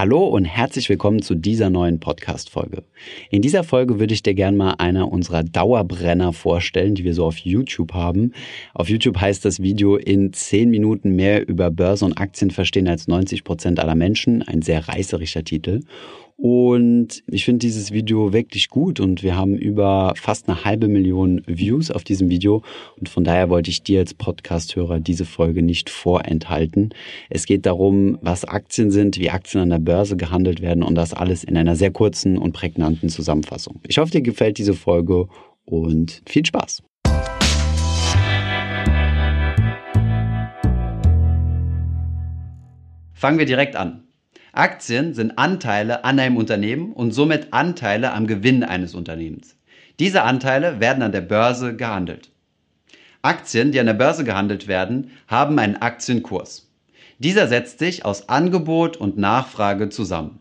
Hallo und herzlich willkommen zu dieser neuen Podcast-Folge. In dieser Folge würde ich dir gerne mal einer unserer Dauerbrenner vorstellen, die wir so auf YouTube haben. Auf YouTube heißt das Video in 10 Minuten mehr über Börse und Aktien verstehen als 90 Prozent aller Menschen. Ein sehr reißerischer Titel. Und ich finde dieses Video wirklich gut und wir haben über fast eine halbe Million Views auf diesem Video und von daher wollte ich dir als Podcast-Hörer diese Folge nicht vorenthalten. Es geht darum, was Aktien sind, wie Aktien an der Börse gehandelt werden und das alles in einer sehr kurzen und prägnanten Zusammenfassung. Ich hoffe, dir gefällt diese Folge und viel Spaß. Fangen wir direkt an. Aktien sind Anteile an einem Unternehmen und somit Anteile am Gewinn eines Unternehmens. Diese Anteile werden an der Börse gehandelt. Aktien, die an der Börse gehandelt werden, haben einen Aktienkurs. Dieser setzt sich aus Angebot und Nachfrage zusammen.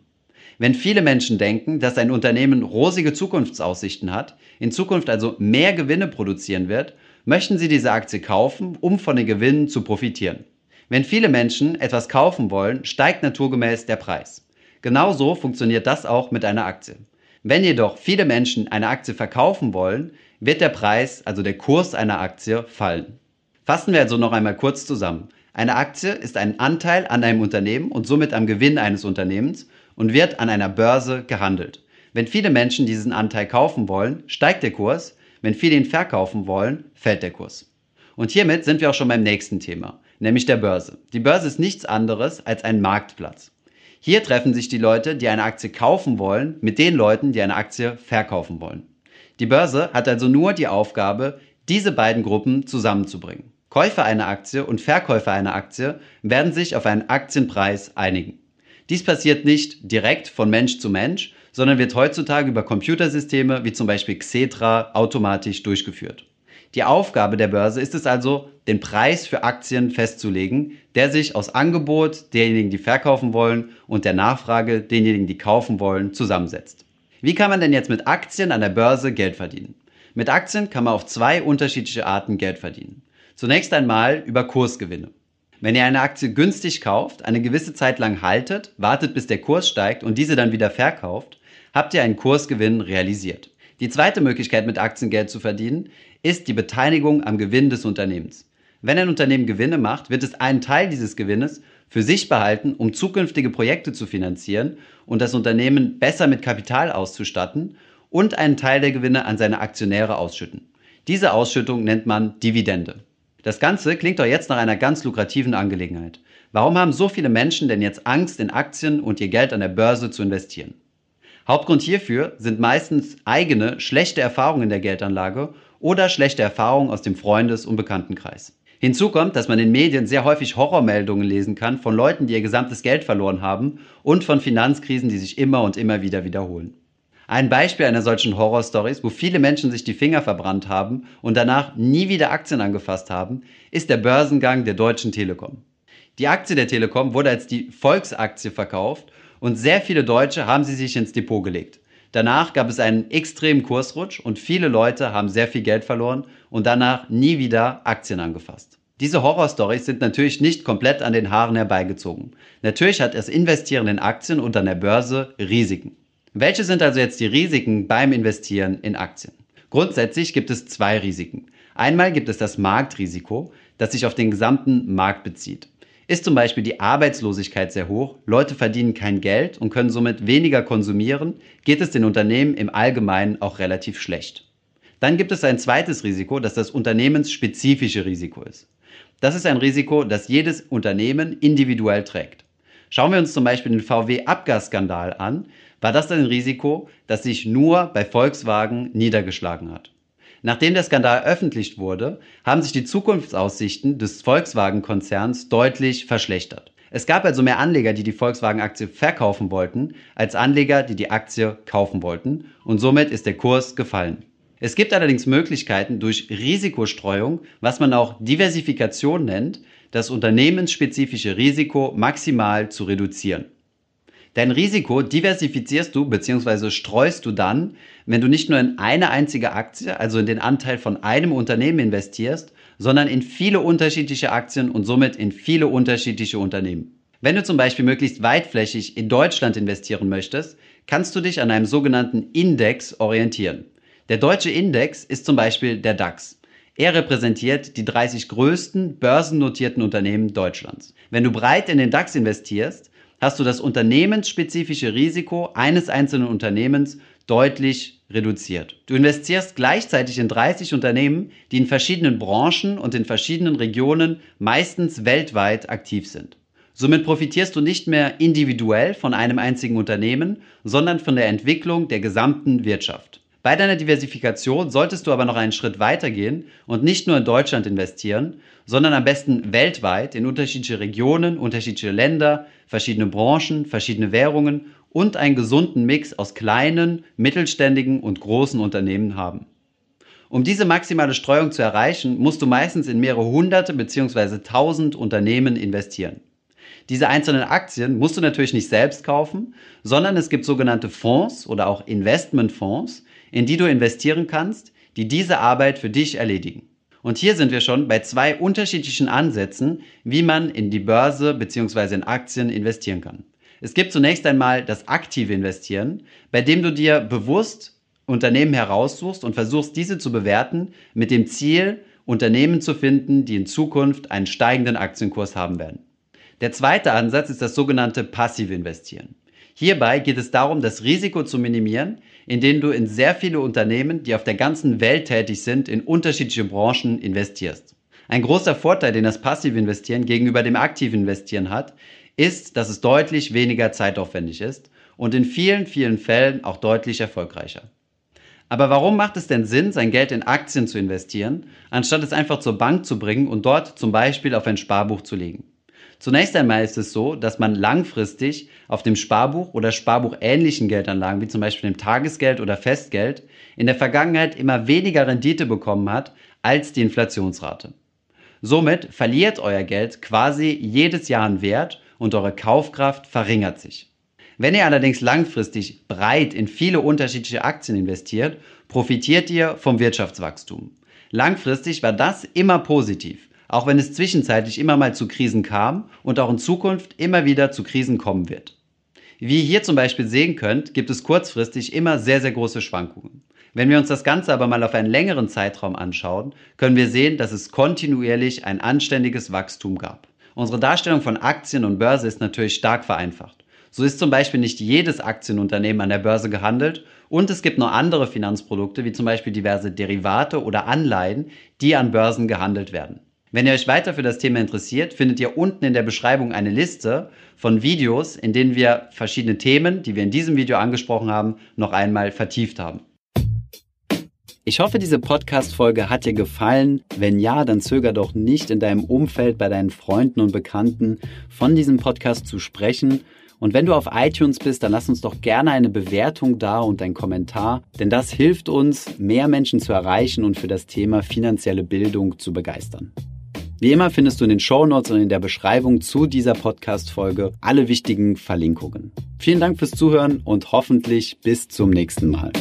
Wenn viele Menschen denken, dass ein Unternehmen rosige Zukunftsaussichten hat, in Zukunft also mehr Gewinne produzieren wird, möchten sie diese Aktie kaufen, um von den Gewinnen zu profitieren. Wenn viele Menschen etwas kaufen wollen, steigt naturgemäß der Preis. Genauso funktioniert das auch mit einer Aktie. Wenn jedoch viele Menschen eine Aktie verkaufen wollen, wird der Preis, also der Kurs einer Aktie, fallen. Fassen wir also noch einmal kurz zusammen. Eine Aktie ist ein Anteil an einem Unternehmen und somit am Gewinn eines Unternehmens und wird an einer Börse gehandelt. Wenn viele Menschen diesen Anteil kaufen wollen, steigt der Kurs. Wenn viele ihn verkaufen wollen, fällt der Kurs. Und hiermit sind wir auch schon beim nächsten Thema nämlich der Börse. Die Börse ist nichts anderes als ein Marktplatz. Hier treffen sich die Leute, die eine Aktie kaufen wollen, mit den Leuten, die eine Aktie verkaufen wollen. Die Börse hat also nur die Aufgabe, diese beiden Gruppen zusammenzubringen. Käufer einer Aktie und Verkäufer einer Aktie werden sich auf einen Aktienpreis einigen. Dies passiert nicht direkt von Mensch zu Mensch, sondern wird heutzutage über Computersysteme wie zum Beispiel Xetra automatisch durchgeführt. Die Aufgabe der Börse ist es also, den Preis für Aktien festzulegen, der sich aus Angebot derjenigen, die verkaufen wollen, und der Nachfrage derjenigen, die kaufen wollen, zusammensetzt. Wie kann man denn jetzt mit Aktien an der Börse Geld verdienen? Mit Aktien kann man auf zwei unterschiedliche Arten Geld verdienen. Zunächst einmal über Kursgewinne. Wenn ihr eine Aktie günstig kauft, eine gewisse Zeit lang haltet, wartet bis der Kurs steigt und diese dann wieder verkauft, habt ihr einen Kursgewinn realisiert. Die zweite Möglichkeit, mit Aktien Geld zu verdienen, ist die Beteiligung am Gewinn des Unternehmens. Wenn ein Unternehmen Gewinne macht, wird es einen Teil dieses Gewinnes für sich behalten, um zukünftige Projekte zu finanzieren und das Unternehmen besser mit Kapital auszustatten und einen Teil der Gewinne an seine Aktionäre ausschütten. Diese Ausschüttung nennt man Dividende. Das Ganze klingt doch jetzt nach einer ganz lukrativen Angelegenheit. Warum haben so viele Menschen denn jetzt Angst, in Aktien und ihr Geld an der Börse zu investieren? Hauptgrund hierfür sind meistens eigene schlechte Erfahrungen in der Geldanlage oder schlechte Erfahrungen aus dem Freundes- und Bekanntenkreis. Hinzu kommt, dass man in Medien sehr häufig Horrormeldungen lesen kann von Leuten, die ihr gesamtes Geld verloren haben und von Finanzkrisen, die sich immer und immer wieder wiederholen. Ein Beispiel einer solchen Horrorstories, wo viele Menschen sich die Finger verbrannt haben und danach nie wieder Aktien angefasst haben, ist der Börsengang der Deutschen Telekom. Die Aktie der Telekom wurde als die Volksaktie verkauft und sehr viele Deutsche haben sie sich ins Depot gelegt. Danach gab es einen extremen Kursrutsch und viele Leute haben sehr viel Geld verloren und danach nie wieder Aktien angefasst. Diese Horrorstories sind natürlich nicht komplett an den Haaren herbeigezogen. Natürlich hat das Investieren in Aktien und an der Börse Risiken. Welche sind also jetzt die Risiken beim Investieren in Aktien? Grundsätzlich gibt es zwei Risiken. Einmal gibt es das Marktrisiko, das sich auf den gesamten Markt bezieht. Ist zum Beispiel die Arbeitslosigkeit sehr hoch, Leute verdienen kein Geld und können somit weniger konsumieren, geht es den Unternehmen im Allgemeinen auch relativ schlecht. Dann gibt es ein zweites Risiko, das das unternehmensspezifische Risiko ist. Das ist ein Risiko, das jedes Unternehmen individuell trägt. Schauen wir uns zum Beispiel den VW-Abgasskandal an, war das ein Risiko, das sich nur bei Volkswagen niedergeschlagen hat. Nachdem der Skandal öffentlich wurde, haben sich die Zukunftsaussichten des Volkswagen-Konzerns deutlich verschlechtert. Es gab also mehr Anleger, die die Volkswagen-Aktie verkaufen wollten, als Anleger, die die Aktie kaufen wollten, und somit ist der Kurs gefallen. Es gibt allerdings Möglichkeiten durch Risikostreuung, was man auch Diversifikation nennt, das unternehmensspezifische Risiko maximal zu reduzieren. Dein Risiko diversifizierst du bzw. streust du dann, wenn du nicht nur in eine einzige Aktie, also in den Anteil von einem Unternehmen investierst, sondern in viele unterschiedliche Aktien und somit in viele unterschiedliche Unternehmen. Wenn du zum Beispiel möglichst weitflächig in Deutschland investieren möchtest, kannst du dich an einem sogenannten Index orientieren. Der deutsche Index ist zum Beispiel der DAX. Er repräsentiert die 30 größten börsennotierten Unternehmen Deutschlands. Wenn du breit in den DAX investierst, hast du das unternehmensspezifische Risiko eines einzelnen Unternehmens deutlich reduziert. Du investierst gleichzeitig in 30 Unternehmen, die in verschiedenen Branchen und in verschiedenen Regionen meistens weltweit aktiv sind. Somit profitierst du nicht mehr individuell von einem einzigen Unternehmen, sondern von der Entwicklung der gesamten Wirtschaft. Bei deiner Diversifikation solltest du aber noch einen Schritt weiter gehen und nicht nur in Deutschland investieren, sondern am besten weltweit in unterschiedliche Regionen, unterschiedliche Länder, verschiedene Branchen, verschiedene Währungen und einen gesunden Mix aus kleinen, mittelständigen und großen Unternehmen haben. Um diese maximale Streuung zu erreichen, musst du meistens in mehrere hunderte bzw. tausend Unternehmen investieren. Diese einzelnen Aktien musst du natürlich nicht selbst kaufen, sondern es gibt sogenannte Fonds oder auch Investmentfonds, in die du investieren kannst, die diese Arbeit für dich erledigen. Und hier sind wir schon bei zwei unterschiedlichen Ansätzen, wie man in die Börse bzw. in Aktien investieren kann. Es gibt zunächst einmal das aktive Investieren, bei dem du dir bewusst Unternehmen heraussuchst und versuchst, diese zu bewerten mit dem Ziel, Unternehmen zu finden, die in Zukunft einen steigenden Aktienkurs haben werden. Der zweite Ansatz ist das sogenannte passive Investieren. Hierbei geht es darum, das Risiko zu minimieren, indem du in sehr viele Unternehmen, die auf der ganzen Welt tätig sind, in unterschiedliche Branchen investierst. Ein großer Vorteil, den das passive Investieren gegenüber dem aktiven Investieren hat, ist, dass es deutlich weniger zeitaufwendig ist und in vielen, vielen Fällen auch deutlich erfolgreicher. Aber warum macht es denn Sinn, sein Geld in Aktien zu investieren, anstatt es einfach zur Bank zu bringen und dort zum Beispiel auf ein Sparbuch zu legen? Zunächst einmal ist es so, dass man langfristig auf dem Sparbuch oder sparbuchähnlichen Geldanlagen, wie zum Beispiel dem Tagesgeld oder Festgeld, in der Vergangenheit immer weniger Rendite bekommen hat als die Inflationsrate. Somit verliert euer Geld quasi jedes Jahr an Wert und eure Kaufkraft verringert sich. Wenn ihr allerdings langfristig breit in viele unterschiedliche Aktien investiert, profitiert ihr vom Wirtschaftswachstum. Langfristig war das immer positiv auch wenn es zwischenzeitlich immer mal zu Krisen kam und auch in Zukunft immer wieder zu Krisen kommen wird. Wie ihr hier zum Beispiel sehen könnt, gibt es kurzfristig immer sehr, sehr große Schwankungen. Wenn wir uns das Ganze aber mal auf einen längeren Zeitraum anschauen, können wir sehen, dass es kontinuierlich ein anständiges Wachstum gab. Unsere Darstellung von Aktien und Börse ist natürlich stark vereinfacht. So ist zum Beispiel nicht jedes Aktienunternehmen an der Börse gehandelt und es gibt noch andere Finanzprodukte, wie zum Beispiel diverse Derivate oder Anleihen, die an Börsen gehandelt werden. Wenn ihr euch weiter für das Thema interessiert, findet ihr unten in der Beschreibung eine Liste von Videos, in denen wir verschiedene Themen, die wir in diesem Video angesprochen haben, noch einmal vertieft haben. Ich hoffe, diese Podcast-Folge hat dir gefallen. Wenn ja, dann zöger doch nicht in deinem Umfeld bei deinen Freunden und Bekannten von diesem Podcast zu sprechen. Und wenn du auf iTunes bist, dann lass uns doch gerne eine Bewertung da und einen Kommentar, denn das hilft uns, mehr Menschen zu erreichen und für das Thema finanzielle Bildung zu begeistern. Wie immer findest du in den Show Notes und in der Beschreibung zu dieser Podcast-Folge alle wichtigen Verlinkungen. Vielen Dank fürs Zuhören und hoffentlich bis zum nächsten Mal.